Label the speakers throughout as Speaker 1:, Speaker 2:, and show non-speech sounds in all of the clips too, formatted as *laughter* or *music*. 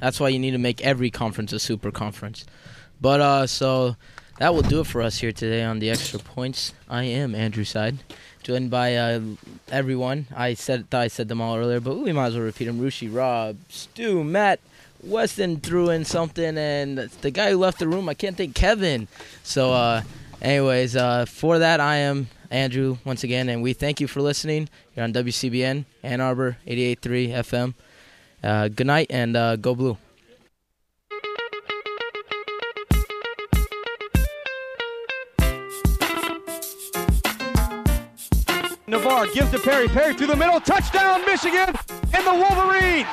Speaker 1: That's why you need to make every conference a super conference. But uh, so that will do it for us here today on the extra points. I am Andrew Side, joined by uh, everyone. I said thought I said them all earlier, but we might as well repeat them. Rushi, Rob, Stu, Matt, Weston threw in something, and the guy who left the room, I can't think, Kevin. So, uh, anyways, uh, for that, I am Andrew once again, and we thank you for listening. You're on WCBN Ann Arbor 88.3 FM. Uh, good night and uh, go blue.
Speaker 2: Navarre gives to Perry. Perry through the middle. Touchdown, Michigan. And the Wolverines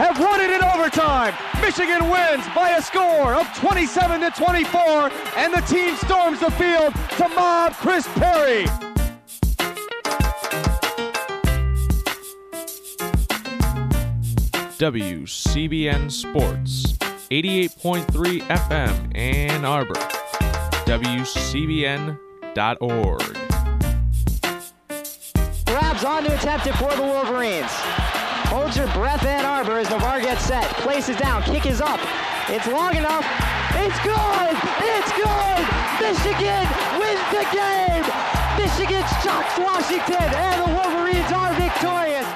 Speaker 2: have won it in overtime. Michigan wins by a score of 27 to 24. And the team storms the field to mob Chris Perry.
Speaker 3: WCBN Sports, 88.3 FM Ann Arbor, WCBN.org.
Speaker 4: Grabs on to attempt it for the Wolverines. Holds her breath Ann Arbor as Navarre gets set. Places down, kick is up. It's long enough. It's good! It's good! Michigan wins the game! Michigan shocks Washington and the Wolverines are victorious!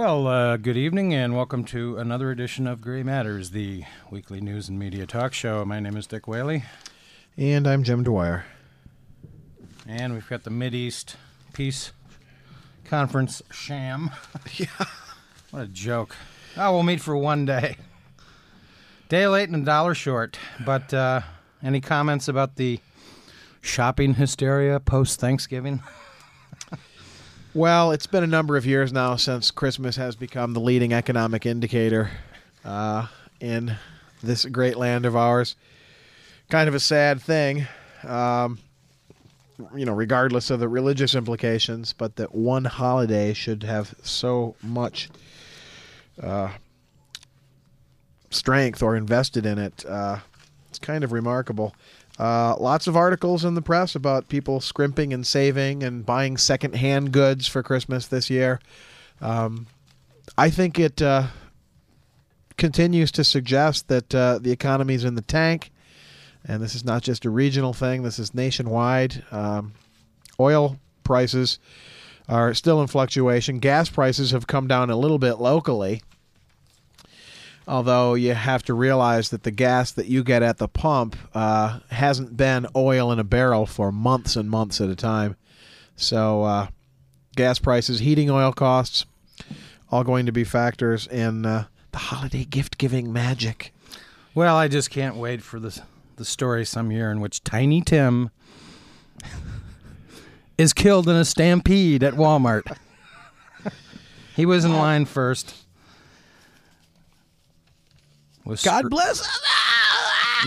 Speaker 5: Well, uh, good evening and welcome to another edition of Gray Matters, the weekly news and media talk show. My name is Dick Whaley,
Speaker 6: And I'm Jim Dwyer.
Speaker 5: and we've got the Mideast Peace Conference sham. *laughs*
Speaker 6: Yeah.
Speaker 5: What a joke. Oh, we'll meet for one day. Day late and a dollar short. But uh, any comments about the shopping hysteria post Thanksgiving? *laughs*
Speaker 6: Well, it's been a number of years now since Christmas has become the leading economic indicator uh, in this great land of ours. Kind of a sad thing, um, you know, regardless of the religious implications, but that one holiday should have so much uh, strength or invested in it. Uh, it's kind of remarkable. Uh, lots of articles in the press about people scrimping and saving and buying secondhand goods for Christmas this year. Um, I think it uh, continues to suggest that uh, the is in the tank, and this is not just a regional thing. This is nationwide. Um, oil prices are still in fluctuation. Gas prices have come down a little bit locally. Although you have to realize that the gas that you get at the pump uh, hasn't been oil in a barrel for months and months at a time. So, uh, gas prices, heating oil costs, all going to be factors in uh, the holiday gift giving magic.
Speaker 5: Well, I just can't wait for the the story some year in which Tiny Tim *laughs* is killed in a stampede at Walmart. *laughs* he was in line first. Was
Speaker 6: God
Speaker 5: scr-
Speaker 6: bless. *laughs*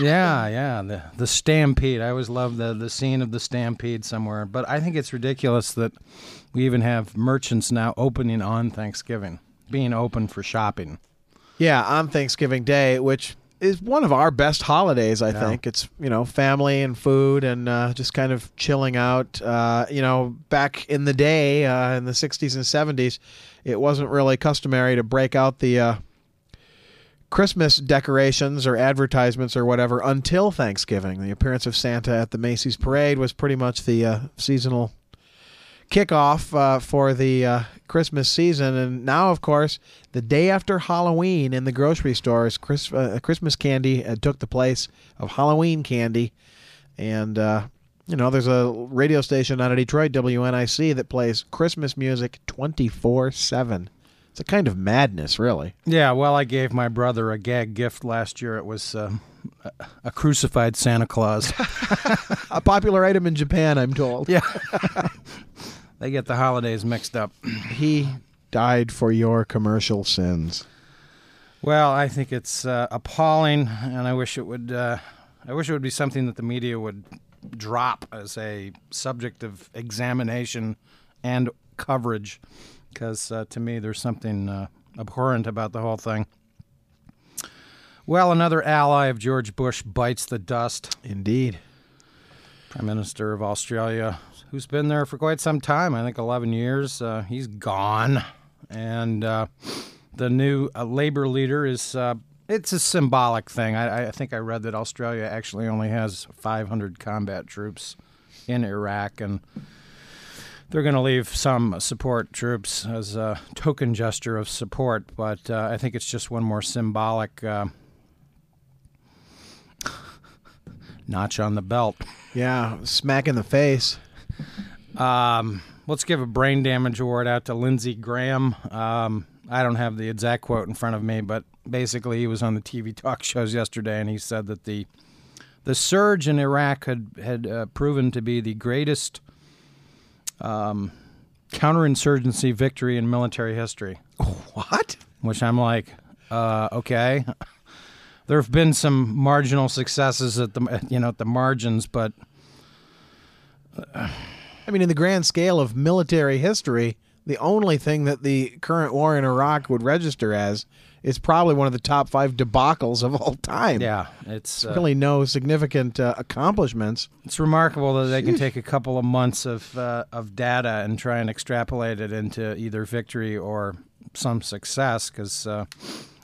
Speaker 5: Yeah, yeah, the the stampede. I always love the the scene of the stampede somewhere, but I think it's ridiculous that we even have merchants now opening on Thanksgiving, being open for shopping.
Speaker 6: Yeah, on Thanksgiving Day, which is one of our best holidays. I
Speaker 5: Yeah.
Speaker 6: think it's you know family and food and uh, just kind of chilling out. Uh, you know, back in the day uh, in the '60s and '70s, it wasn't really customary to break out the uh, Christmas decorations or advertisements or whatever until Thanksgiving. The appearance of Santa at the Macy's parade was pretty much the uh, seasonal kickoff uh, for the uh, Christmas season. And now, of course, the day after Halloween in the grocery stores, Chris, uh, Christmas candy uh, took the place of Halloween candy. And, uh, you know, there's a radio station out of Detroit, WNIC, that plays Christmas music 24 7. It's a kind of madness, really.
Speaker 5: Yeah, well, I gave my brother a gag gift last year. It was a, a crucified Santa Claus. *laughs* *laughs*
Speaker 6: A popular item in Japan, I'm told.
Speaker 5: yeah, *laughs* they get the holidays mixed up. *clears throat*
Speaker 6: He died for your commercial sins.
Speaker 5: Well, I think it's uh, appalling, and I wish it would. Uh, I wish it would be something that the media would drop as a subject of examination and coverage, because uh, to me there's something uh, abhorrent about the whole thing. Well, another ally of George Bush bites the dust.
Speaker 6: Indeed.
Speaker 5: Prime Minister of Australia, who's been there for quite some time, I think 11 years. Uh, he's gone. And uh, the new uh, labor leader is, uh, it's a symbolic thing. I, I think I read that Australia actually only has 500 combat troops in Iraq, and they're going to leave some support troops as a token gesture of support, but uh, I think it's just one more symbolic uh, notch on the belt.
Speaker 6: Yeah, smack in the face.
Speaker 5: Um, let's give a brain damage award out to Lindsey Graham. Um, I don't have the exact quote in front of me, but basically he was on the TV talk *laughs* shows yesterday, and he said that the the surge in Iraq had had uh, proven to be the greatest um, counterinsurgency victory in military history.
Speaker 6: What?
Speaker 5: Which I'm like, uh, okay. *laughs* There have been some marginal successes at the you know at the margins, but
Speaker 6: I mean, in the grand scale of military history, the only thing that the current war in Iraq would register as is probably one of the top five debacles of all time.
Speaker 5: yeah, it's uh,
Speaker 6: Really, no significant uh, accomplishments.
Speaker 5: It's remarkable that they can take a couple of months of uh, of data and try and extrapolate it into either victory or some success. Because uh,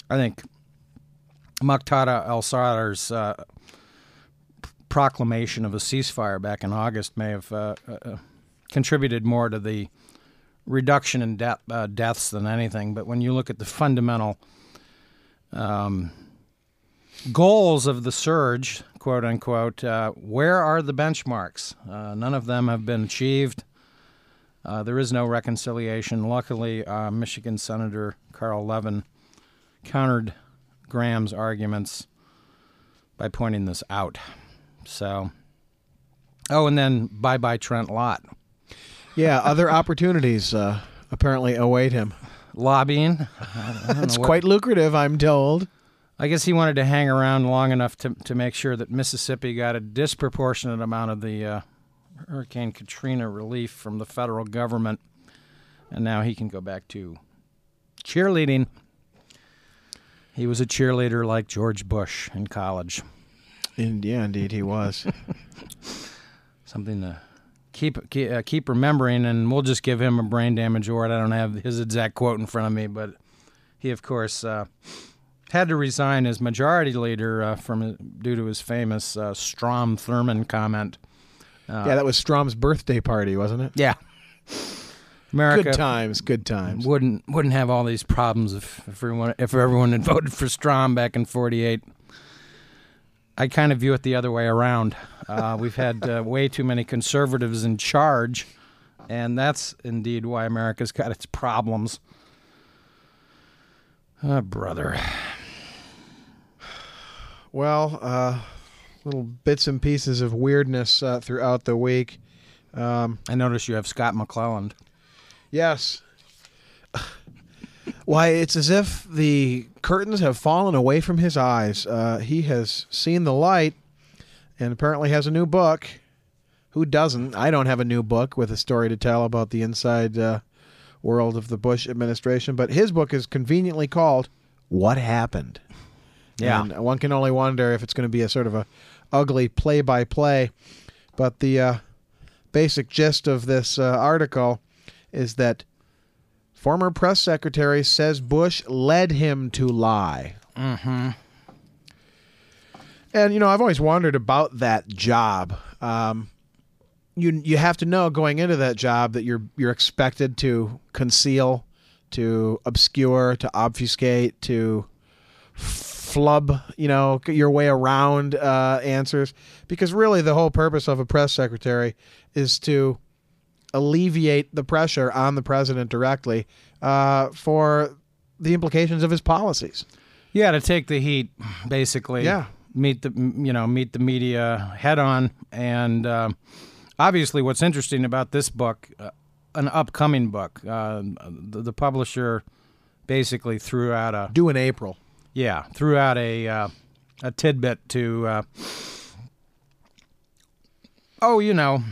Speaker 5: I think Muqtada al Sadr's uh, proclamation of a ceasefire back in August may have uh, uh, contributed more to the reduction in de- uh, deaths than anything. But when you look at the fundamental um, goals of the surge, quote unquote, uh, where are the benchmarks? Uh, none of them have been achieved. Uh, there is no reconciliation. Luckily, uh, Michigan Senator Carl Levin countered Graham's arguments by pointing this out. So, oh, and then bye bye Trent Lott.
Speaker 6: Yeah, other opportunities uh, apparently await him.
Speaker 5: Lobbying.
Speaker 6: It's quite lucrative, I'm told.
Speaker 5: I guess he wanted to hang around long enough to to make sure that Mississippi got a disproportionate amount of the uh, Hurricane Katrina relief from the federal government, and now he can go back to cheerleading. He was a cheerleader like George Bush in college.
Speaker 6: And yeah, indeed, he was. *laughs*
Speaker 5: Something to keep keep, uh, keep remembering, and we'll just give him a brain damage award. I don't have his exact quote in front of me, but he, of course, uh, had to resign as majority leader uh, from due to his famous uh, Strom Thurmond comment.
Speaker 6: yeah, that was Strom's birthday party, wasn't it?
Speaker 5: Yeah, America
Speaker 6: Good times, good times.
Speaker 5: wouldn't wouldn't have all these problems if, if everyone if everyone had voted for Strom back in '48. I kind of view it the other way around. Uh, we've had uh, way too many conservatives in charge, and that's indeed why America's got its problems. Ah, brother.
Speaker 6: Well, uh, little bits and pieces of weirdness uh, throughout the week. Um,
Speaker 5: I notice you have Scott McClellan.
Speaker 6: yes. Why, it's as if the curtains have fallen away from his eyes. Uh, he has seen the light and apparently has a new book. Who doesn't? I don't have a new book with a story to tell about the inside uh, world of the Bush administration, but his book is conveniently called What Happened.
Speaker 5: Yeah.
Speaker 6: And one can only wonder if it's going to be a sort of a ugly play by play. But the uh, basic gist of this uh, article is that former press secretary says Bush led him to lie. Mm-hmm. And you know, I've always wondered about that job. Um, you you have to know going into that job that you're you're expected to conceal, to obscure, to obfuscate, to flub, you know, your way around uh, answers. Because really, the whole purpose of a press secretary is to alleviate the pressure on the president directly uh, for the implications of his policies.
Speaker 5: Yeah, to take the heat, basically.
Speaker 6: Yeah.
Speaker 5: Meet the you know meet the media head on, and uh, obviously, what's interesting about this book, uh, an upcoming book, uh, the, the publisher basically threw out a
Speaker 6: Due in April.
Speaker 5: yeah threw out a uh, a tidbit to uh, oh you know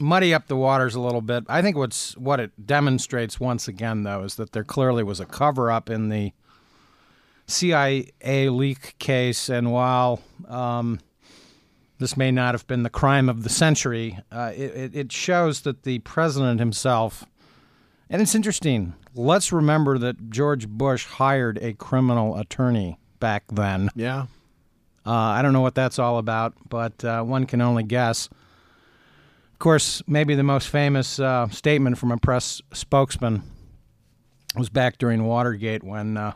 Speaker 5: muddy up the waters a little bit. I think what's what it demonstrates once again, though, is that there clearly was a cover up in the CIA leak case, and while um, this may not have been the crime of the century, uh, it, it- it shows that the president himself, and it's interesting. Let's remember that George Bush hired a criminal attorney back then.
Speaker 6: Yeah.
Speaker 5: Uh, I don't know what that's all about, but uh, one can only guess. Of course, maybe the most famous uh, statement from a press spokesman was back during Watergate when uh,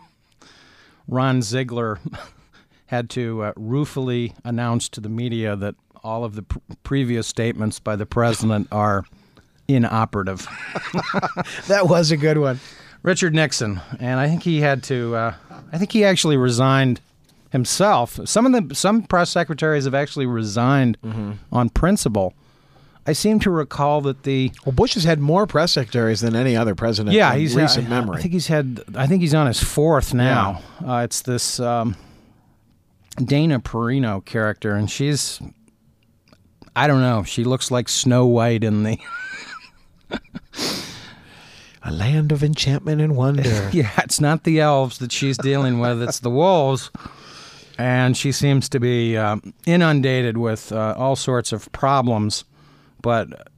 Speaker 5: Ron Ziegler *laughs* had to uh, ruefully announce to the media that all of the pr- previous statements by the president are inoperative. *laughs*
Speaker 6: That was a good one.
Speaker 5: Richard Nixon, and I think he had to. Uh, I think he actually resigned himself. Some of the some press secretaries have actually resigned on principle. I seem to recall that the
Speaker 6: Well, Bush has had more press secretaries than any other president
Speaker 5: yeah
Speaker 6: in
Speaker 5: he's
Speaker 6: recent
Speaker 5: I,
Speaker 6: memory.
Speaker 5: I think he's had. I think he's on his fourth now. Uh, it's this um, Dana Perino character, and she's. I don't know. She looks like Snow White in the. *laughs*
Speaker 6: a land of enchantment and wonder. *laughs*
Speaker 5: Yeah, it's not the elves that she's dealing with; it's the wolves, and she seems to be um, inundated with uh, all sorts of problems. But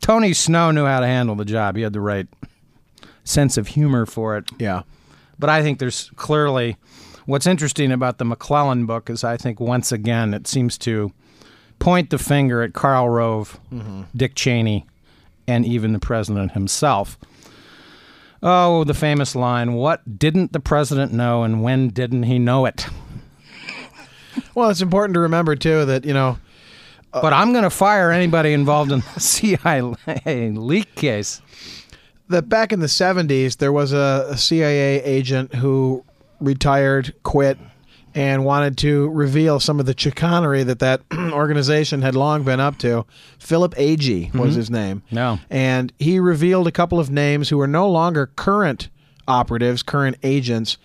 Speaker 5: Tony Snow knew how to handle the job; he had the right sense of humor for it.
Speaker 6: yeah.
Speaker 5: But I think there's clearly what's interesting about the McClellan book is I think once again it seems to point the finger at Karl Rove, mm-hmm. Dick Cheney, and even the president himself. Oh, the famous line, what didn't the president know and when didn't he know it?
Speaker 6: Well, it's important to remember too that you know
Speaker 5: but I'm going to fire anybody involved in the *laughs* CIA leak case.
Speaker 6: that back in the 70s there was a, a CIA agent who retired, quit, and wanted to reveal some of the chicanery that that *clears throat* organization had long been up to. Philip Agee was mm-hmm. his name.
Speaker 5: No.
Speaker 6: And he revealed a couple of names who were no longer current operatives, current agents.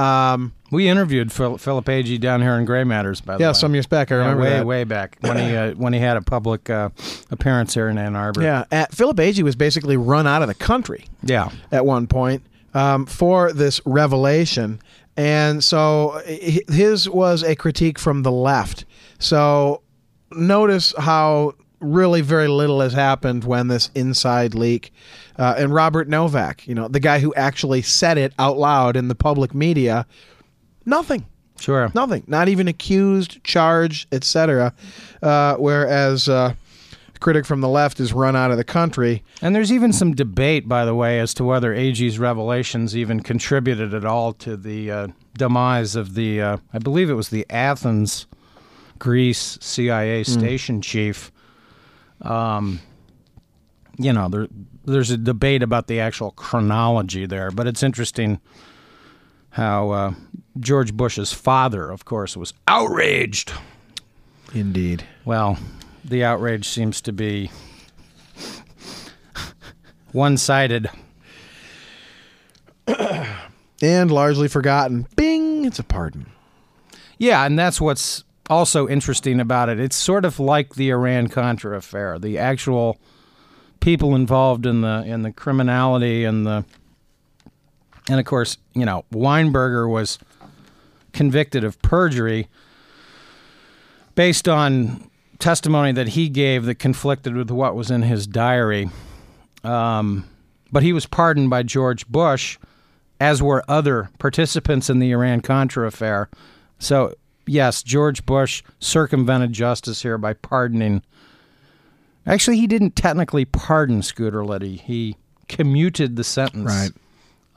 Speaker 6: Um,
Speaker 5: We interviewed Phil, Philip Agee down here in Gray Matters, by the
Speaker 6: yeah,
Speaker 5: way.
Speaker 6: some years back. I
Speaker 5: Yeah, way,
Speaker 6: that.
Speaker 5: way back when he uh, when he had a public uh, appearance here in Ann Arbor.
Speaker 6: Yeah, at, Philip Agee was basically run out of the country.
Speaker 5: yeah.
Speaker 6: at one point um, for this revelation. And so his was a critique from the left. So notice how really very little has happened when this inside leak. Uh, and Robert Novak, you know, the guy who actually said it out loud in the public media, nothing.
Speaker 5: Sure.
Speaker 6: Nothing. Not even accused, charged, etc. Uh, whereas uh, a critic from the left is run out of the country.
Speaker 5: And there's even some debate, by the way, as to whether Agee's revelations even contributed at all to the uh, demise of the, uh, I believe it was the Athens, Greece CIA station chief. Um, you know, there, there's a debate about the actual chronology there, but it's interesting how uh, George Bush's father, of course, was outraged.
Speaker 6: Indeed.
Speaker 5: Well, the outrage seems to be one sided.
Speaker 6: And largely forgotten. Bing! It's a pardon.
Speaker 5: Yeah, and that's what's also interesting about it. It's sort of like the Iran Contra affair. The actual people involved in the in the criminality and the and of course, you know, Weinberger was convicted of perjury based on testimony that he gave that conflicted with what was in his diary. Um, but he was pardoned by George Bush, as were other participants in the Iran Contra affair. So, yes, George Bush circumvented justice here by pardoning. Actually, he didn't technically pardon Scooter Libby. He commuted the sentence.
Speaker 6: Right.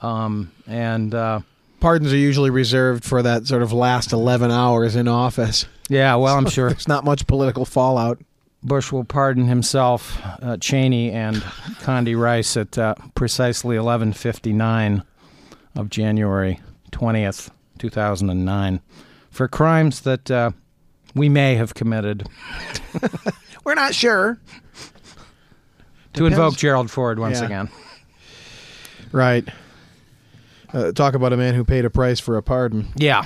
Speaker 5: Um, and uh,
Speaker 6: Pardons are usually reserved for that sort of last 11 hours in office.
Speaker 5: yeah, well, I'm sure
Speaker 6: There's not much political fallout.
Speaker 5: Bush will pardon himself, uh, Cheney, and Condi Rice at uh, precisely 11:59 of January 20th, 2009, for crimes that uh, we may have committed. *laughs*
Speaker 6: We're not sure.
Speaker 5: To invoke Gerald Ford once
Speaker 6: Yeah.
Speaker 5: again.
Speaker 6: Right. Uh, talk about a man who paid a price for a pardon.
Speaker 5: Yeah.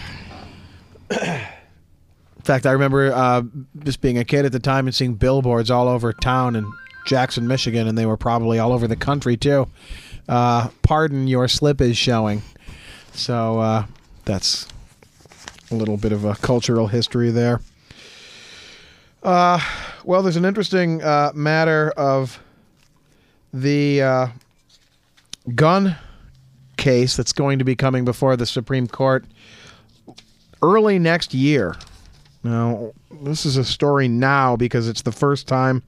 Speaker 6: In fact, I remember uh, just being a kid at the time and seeing billboards all over town in Jackson, Michigan, and they were probably all over the country too. Uh, pardon your slip is showing. So uh, that's a little bit of a cultural history there. Uh, well, there's an interesting uh, matter of the uh, gun case that's going to be coming before the Supreme Court early next year. Now, this is a story now because it's the first time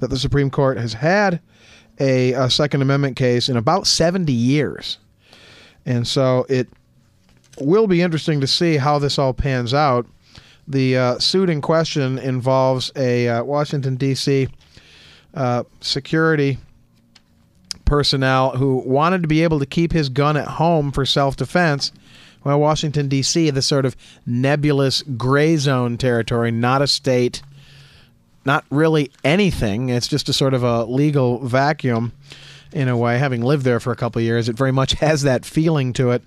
Speaker 6: that the Supreme Court has had a, a Second Amendment case in about 70 years. And so it will be interesting to see how this all pans out. The uh, suit in question involves a uh, Washington, D.C. Uh, security personnel who wanted to be able to keep his gun at home for self defense. Well, Washington, D.C., the sort of nebulous gray zone territory, not a state, not really anything. It's just a sort of a legal vacuum in a way. Having lived there for a couple years, it very much *laughs* has that feeling to it.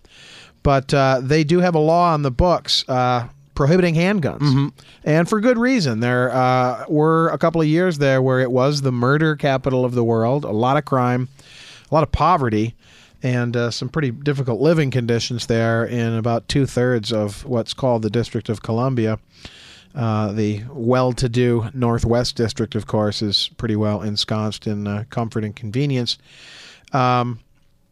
Speaker 6: But uh, they do have a law on the books uh, prohibiting handguns, and for good reason. There uh, were a couple of years there where it was the murder capital of the world, a lot of crime, a lot of poverty, and uh, some pretty difficult living conditions there in about two thirds of what's called the District of Columbia. Uh, the well-to-do Northwest District, of course, is pretty well ensconced in uh, comfort and convenience. Um,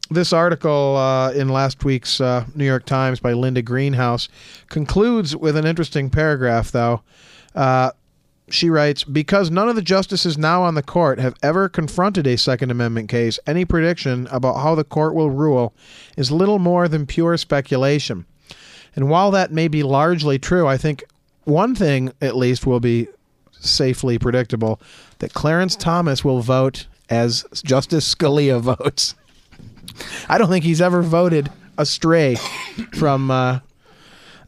Speaker 6: this article uh, in last week's uh, New York Times by Linda Greenhouse concludes with an interesting paragraph, though. Uh, she writes Because none of the justices now on the court have ever confronted a Second Amendment case, any prediction about how the court will rule is little more than pure speculation. And while that may be largely true, I think one thing at least will be safely predictable that Clarence Thomas will vote as Justice Scalia *laughs* votes. I don't think he's ever voted astray from uh,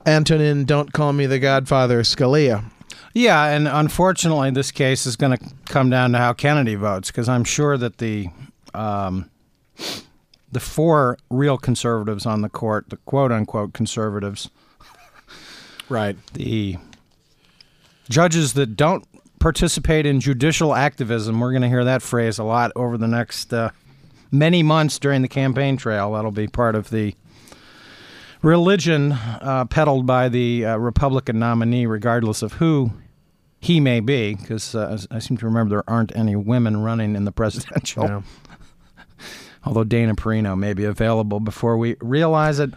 Speaker 6: Antonin Don't Call Me the Godfather Scalia.
Speaker 5: Yeah, and unfortunately, this case is going to come down to how Kennedy votes because I'm sure that the um, the four real conservatives on the court, the quote unquote conservatives,
Speaker 6: Right.
Speaker 5: the judges that don't participate in judicial activism, we're going to hear that phrase a lot over the next uh, many months during the campaign trail. That'll be part of the religion uh, peddled by the uh, Republican nominee, regardless of who he may be, because uh, I seem to remember there aren't any women running in the presidential.
Speaker 6: No. *laughs*
Speaker 5: Although Dana Perino may be available before we realize it.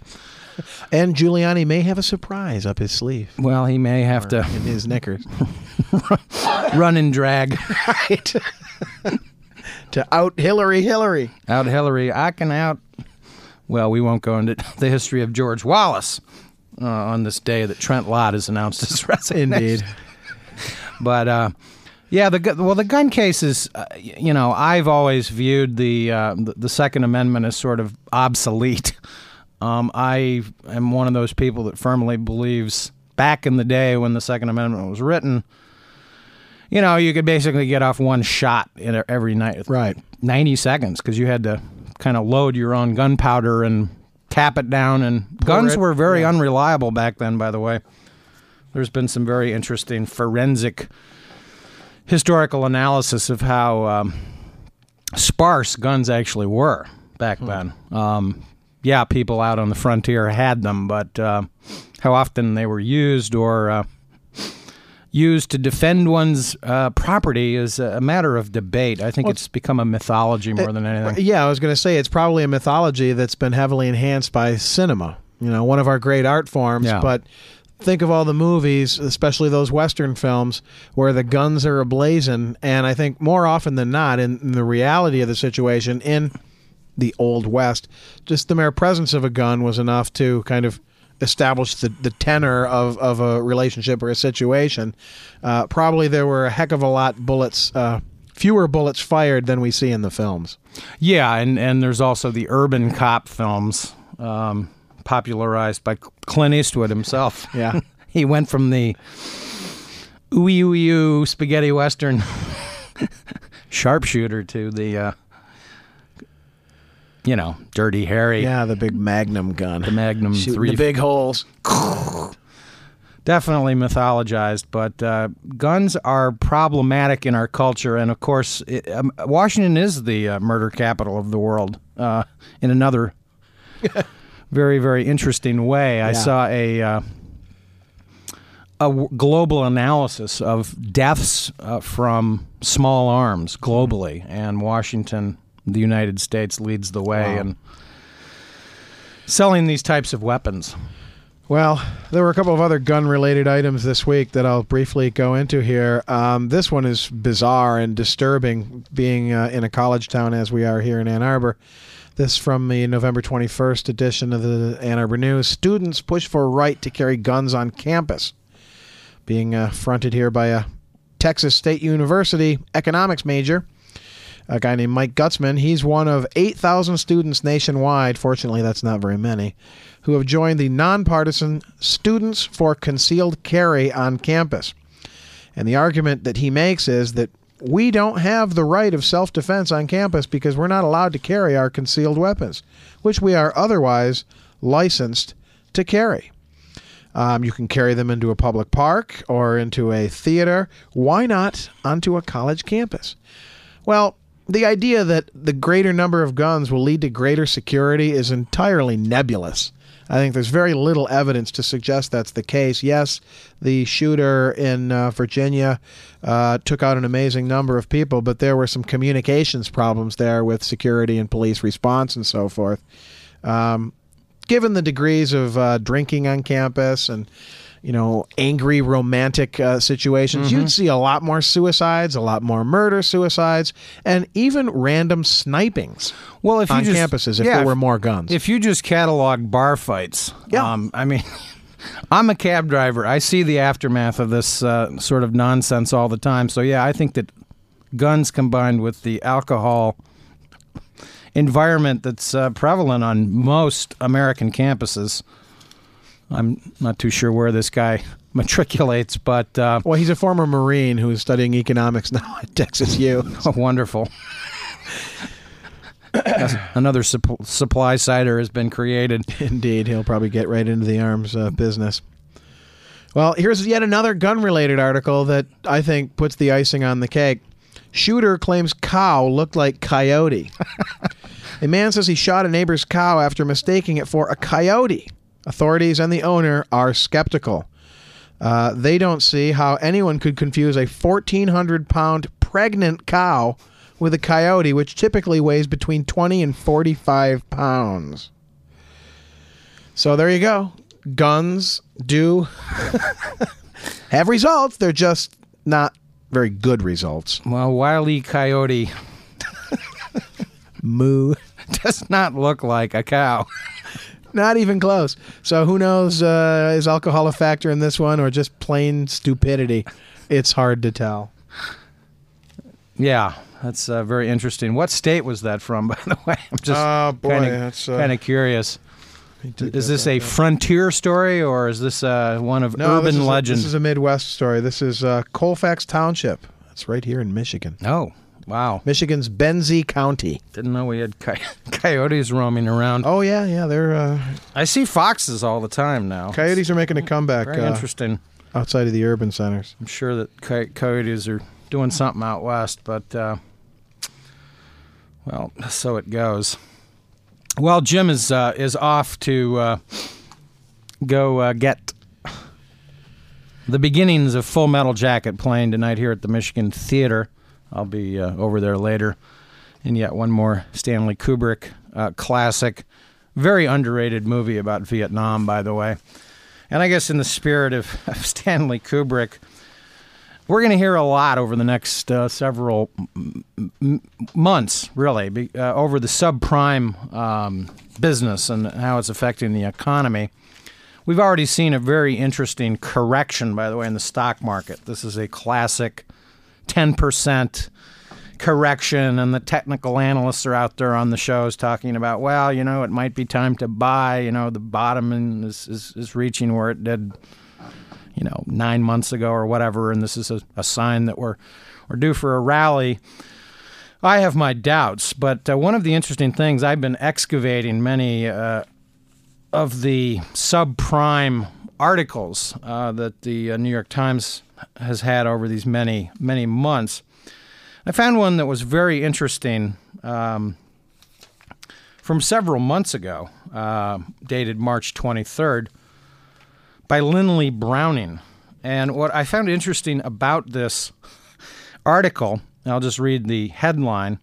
Speaker 6: And Giuliani may have a surprise up his sleeve.
Speaker 5: Well, he may have
Speaker 6: or
Speaker 5: to
Speaker 6: in his knickers. *laughs*
Speaker 5: run and drag *laughs*
Speaker 6: right. To out Hillary Hillary.
Speaker 5: out Hillary. I can out. Well, we won't go into *laughs* the history of George Wallace uh, on this day that Trent Lott has announced his *laughs* resignation.
Speaker 6: Indeed.
Speaker 5: But uh, yeah, the well, the gun cases. Uh, you know, I've always viewed the, uh, the the Second Amendment as sort of obsolete. Um, I am one of those people that firmly believes back in the day when the Second Amendment was written. You know, you could basically get off one shot in every night,
Speaker 6: Right.
Speaker 5: ninety seconds, because you had to kind of load your own gunpowder and tap it down. And guns
Speaker 6: it-
Speaker 5: were very
Speaker 6: yeah.
Speaker 5: unreliable back then, by the way. There's been some very interesting forensic historical analysis of how um, sparse guns actually were back then. Um, yeah, people out on the frontier had them, but uh, how often they were used or uh, used to defend one's uh, property is a matter of debate. I think it's become a mythology more than anything.
Speaker 6: Yeah, I was going to say it's probably a mythology that's been heavily enhanced by cinema. You know, one of our great art forms.
Speaker 5: Yeah.
Speaker 6: But think of all the movies, especially those Western films, where the guns are ablazing. And I think more often than not, in, in the reality of the situation in the Old West, just the mere presence of a gun was enough to kind of establish the, the tenor of, of a relationship or a situation. Uh, probably there were a heck of a lot bullets. Uh, Fewer bullets fired than we see in the films.
Speaker 5: Yeah, and, and there's also the urban cop films um, popularized by Clint Eastwood himself.
Speaker 6: Yeah. *laughs*
Speaker 5: he went from the ooey ooey oo spaghetti western *laughs* sharpshooter to the, uh, you know, Dirty Harry,
Speaker 6: Yeah, the big Magnum gun.
Speaker 5: the Magnum
Speaker 6: Shooting
Speaker 5: three
Speaker 6: the big holes.
Speaker 5: definitely mythologized. But uh, guns are problematic in our culture, and of course, it, um, Washington is the uh, murder capital of the world. Uh, in another *laughs* very very interesting way, I
Speaker 6: Yeah.
Speaker 5: saw a. Uh, a global analysis of deaths uh, from small arms globally, and Washington, the United States, leads the way
Speaker 6: Wow.
Speaker 5: in selling these types of weapons.
Speaker 6: Well, there were a couple of other gun-related items this week that I'll briefly go into here. Um, this one is bizarre and disturbing, being uh, in a college town as we are here in Ann Arbor. This from the November 21st edition of the Ann Arbor News. Students push for right to carry guns on campus. Being uh, fronted here by a Texas State University economics major, a guy named Mike Gutzman. He's one of 8,000 students nationwide. Fortunately, that's not very many who have joined the nonpartisan Students for Concealed Carry on campus. And the argument that he makes is that we don't have the right of self defense on campus because we're not allowed to carry our concealed weapons, which we are otherwise licensed to carry. Um, you can carry them into a public park or into a theater. Why not onto a college campus? Well, the idea that the greater number of guns will lead to greater security is entirely nebulous. I think there's very little evidence to suggest that's the case. Yes, the shooter in uh, Virginia uh, took out an amazing number of people, but there were some communications problems there with security and police response and so forth. Um, given the degrees of uh, drinking on campus and you know angry romantic uh, situations you'd see a lot more suicides a lot more murder suicides and even random snipings
Speaker 5: Well, if you
Speaker 6: on
Speaker 5: just,
Speaker 6: campuses if
Speaker 5: yeah,
Speaker 6: there were more guns
Speaker 5: If you just catalog bar fights,
Speaker 6: Yeah.
Speaker 5: um, I mean, *laughs* I'm a cab driver. I see the aftermath of this uh, sort of nonsense all the time. So yeah, I think that guns combined with the alcohol environment that's uh, prevalent on most American campuses. I'm not too sure where this guy *laughs* matriculates, but uh,
Speaker 6: well he's a former marine who's studying economics now at texas u *laughs*
Speaker 5: oh, wonderful. Another supp- supply sider has been created. *laughs*
Speaker 6: Indeed, he'll probably get right into the arms uh, business. Well, here's yet another gun related article that I think puts the icing on the cake. Shooter claims cow looked like coyote. a man says he shot a neighbor's cow after mistaking it for a coyote. Authorities and the owner are skeptical. Uh, they don't see how anyone could confuse a 1,400 pound pregnant cow with a coyote, which typically weighs between 20 and 45 pounds. So there you go. Guns do *laughs* have results. They're just not very good results.
Speaker 5: Well, Wiley Coyote *laughs*
Speaker 6: Moo. *laughs*
Speaker 5: does not look like a cow.
Speaker 6: Not even close. So who knows? Uh, is alcohol a factor in this one or just plain stupidity? It's hard to tell.
Speaker 5: Yeah, that's uh, very interesting. What state was that from, *laughs* by the way? I'm just
Speaker 6: Oh, boy,
Speaker 5: kind
Speaker 6: that's, uh,
Speaker 5: of kind of curious. Is this a frontier story or is this uh, one of
Speaker 6: No, this
Speaker 5: urban
Speaker 6: is a-
Speaker 5: legend?
Speaker 6: this is a Midwest story. This is uh, Colfax Township. It's right here in Michigan.
Speaker 5: oh, wow!
Speaker 6: Michigan's Benzie County.
Speaker 5: Didn't know we had coy- *laughs* coyotes roaming around.
Speaker 6: Oh yeah, yeah. They're uh,
Speaker 5: I see foxes all the time now.
Speaker 6: coyotes are making a comeback
Speaker 5: Very
Speaker 6: uh,
Speaker 5: interesting.
Speaker 6: outside of the urban centers.
Speaker 5: I'm sure that coy- coyotes are doing something out west, but uh, well, so it goes. Well, Jim is uh, is off to uh, go uh, get the beginnings of Full Metal Jacket playing tonight here at the Michigan Theater. I'll be uh, over there later, and yet one more Stanley Kubrick uh, classic, very underrated movie about Vietnam, by the way. And I guess in the spirit of, *laughs* of Stanley Kubrick, we're going to hear a lot over the next uh, several m- months, really, be, uh, over the subprime um, business and how it's affecting the economy. We've already seen a very interesting correction, by the way, in the stock market. This is a classic 10% correction, and the technical analysts are out there on the shows talking about, well, you know, it might be time to buy. You know, the bottom is, is, is reaching where it did you know, nine months ago or whatever, and this is a, a sign that we're we're due for a rally. I have my doubts, but uh, one of the interesting things I've been excavating many uh, of the subprime articles uh, that the uh, New York Times has had over these many, many months. I found one that was very interesting um, from several months ago, uh, dated March 23rd, by Lynnley Browning. And what I found interesting about this article, I'll just read the headline,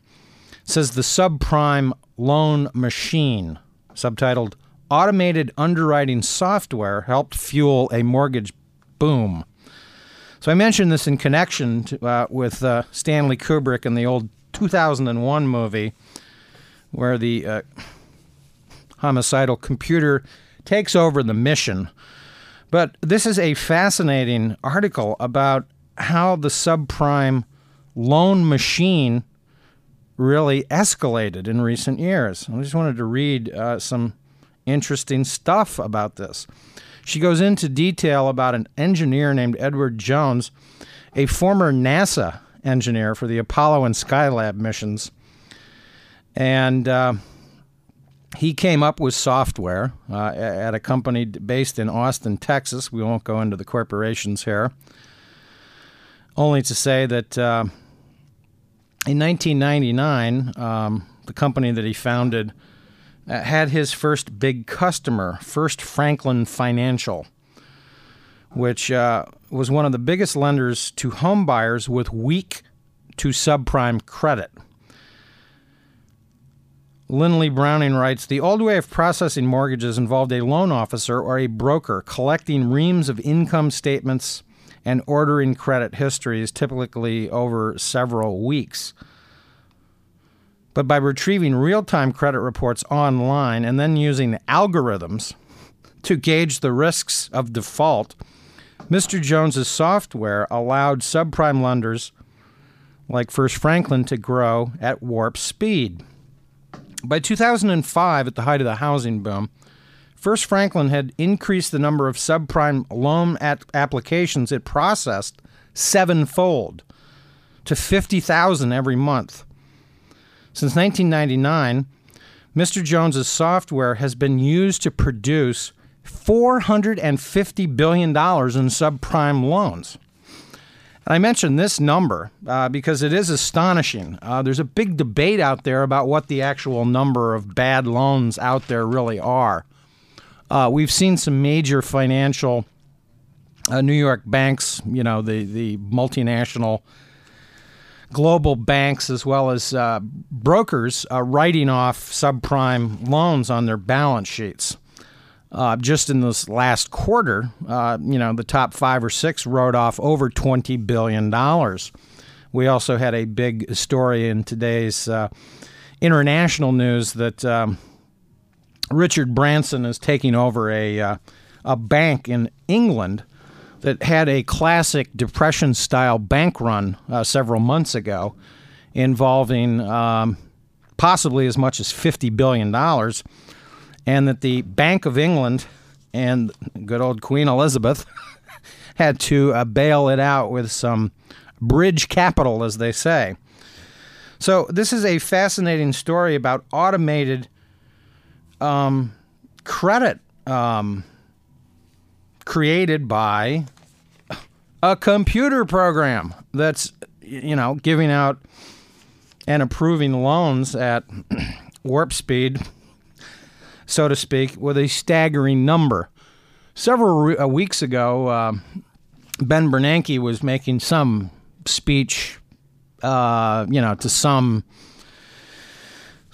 Speaker 5: says the subprime loan machine, subtitled Automated Underwriting Software Helped Fuel a Mortgage Boom. So I mentioned this in connection to, uh, with uh, Stanley Kubrick and the old 2001 movie where the uh, homicidal computer takes over the mission. But this is a fascinating article about how the subprime loan machine really escalated in recent years. I just wanted to read uh, some interesting stuff about this. She goes into detail about an engineer named Edward Jones, a former NASA engineer for the Apollo and Skylab missions. And uh, he came up with software uh, at a company based in Austin, Texas. We won't go into the corporations here. Only to say that uh, in 1999, um, the company that he founded uh, had his first big customer, First Franklin Financial, which uh, was one of the biggest lenders to home buyers with weak to subprime credit. Lynnley Browning writes The old way of processing mortgages involved a loan officer or a broker collecting reams of income statements and ordering credit histories, typically over several weeks but by retrieving real time credit reports online and then using algorithms to gauge the risks of default, Mr. Jones's software allowed subprime lenders like First Franklin to grow at warp speed. By 2005, at the height of the housing boom, First Franklin had increased the number of subprime loan applications it processed sevenfold to 50,000 every month. Since 1999, Mr. Jones's software has been used to produce $450 billion in subprime loans. And I mention this number uh, because it is astonishing. Uh, there's a big debate out there about what the actual number of bad loans out there really are. Uh, we've seen some major financial uh, New York banks, you know, the, the multinational global banks as well as uh, brokers uh, writing off subprime loans on their balance sheets. Uh, just in this last quarter, uh, you know, the top five or six wrote off over $20 billion. We also had a big story in today's uh, international news that um, Richard Branson is taking over a, uh, a bank in England that had a classic Depression style bank run uh, several months ago involving um, possibly as much as $50 billion, and that the Bank of England and good old Queen Elizabeth *laughs* had to uh, bail it out with some bridge capital, as they say. So, this is a fascinating story about automated um, credit um, created by a computer program that's you know giving out and approving loans at *clears throat* warp speed, so to speak, with a staggering number. Several re- uh, weeks ago, uh, Ben Bernanke was making some speech, uh, you know, to some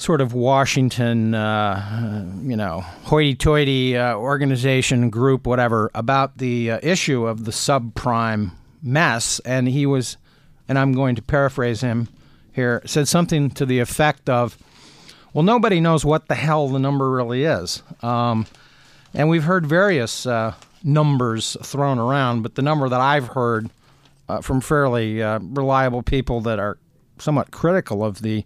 Speaker 5: sort of Washington, uh, you know, hoity-toity uh, organization, group, whatever, about the uh, issue of the subprime mess, and he was, and I'm going to paraphrase him here, said something to the effect of, "Well, nobody knows what the hell the number really is," um, and we've heard various uh, numbers thrown around, but the number that I've heard uh, from fairly uh, reliable people that are somewhat critical of the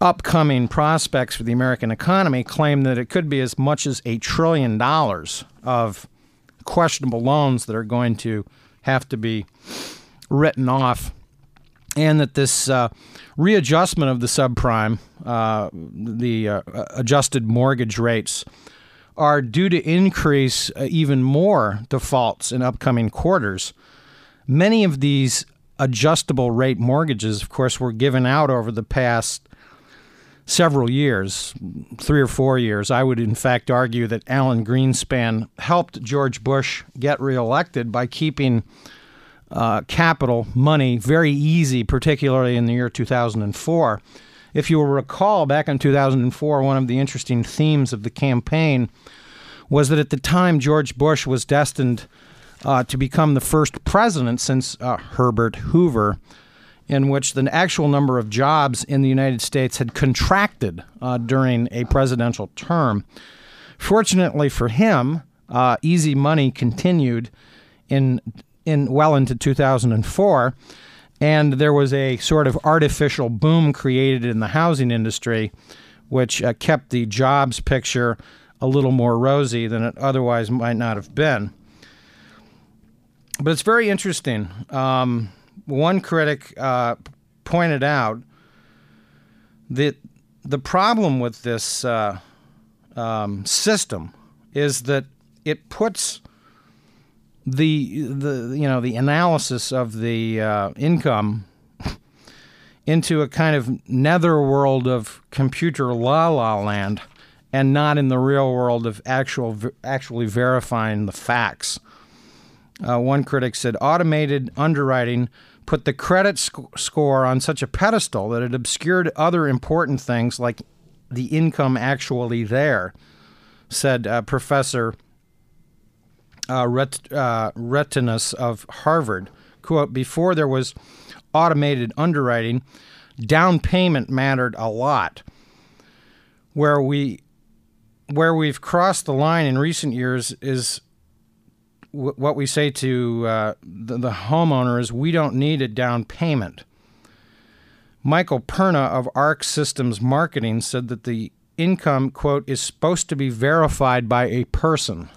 Speaker 5: upcoming prospects for the American economy claim that it could be as much as a trillion dollars of questionable loans that are going to have to be written off, and that this uh, readjustment of the subprime, uh, the uh, adjusted mortgage rates, are due to increase uh, even more defaults in upcoming quarters. Many of these adjustable rate mortgages, of course, were given out over the past several years, three or four years. I would, in fact, argue that Alan Greenspan helped George Bush get reelected by keeping uh, capital money very easy, particularly in the year 2004. If you will recall, back in 2004, one of the interesting themes of the campaign was that at the time George Bush was destined uh, to become the first president since uh, Herbert Hoover, in which the actual number of jobs in the United States had contracted uh, during a presidential term. Fortunately for him, uh, easy money continued in in well into 2004 and there was a sort of artificial boom created in the housing industry, which uh, kept the jobs picture a little more rosy than it otherwise might not have been. But it's very interesting. Um, one critic uh, pointed out that the problem with this uh, um, system is that it puts the the you know the analysis of the uh, income *laughs* into a kind of netherworld of computer la la land and not in the real world of actual actually verifying the facts. Uh, one critic said automated underwriting put the credit sc- score on such a pedestal that it obscured other important things like the income actually there, said uh, Professor uh, Ret- uh, Retsinas of Harvard. Quote, before there was automated underwriting, down payment mattered a lot. Where we where we've crossed the line in recent years is what we say to uh, the, the homeowner is we don't need a down payment. Michael Perna of Arc Systems Marketing said that the income quote is supposed to be verified by a person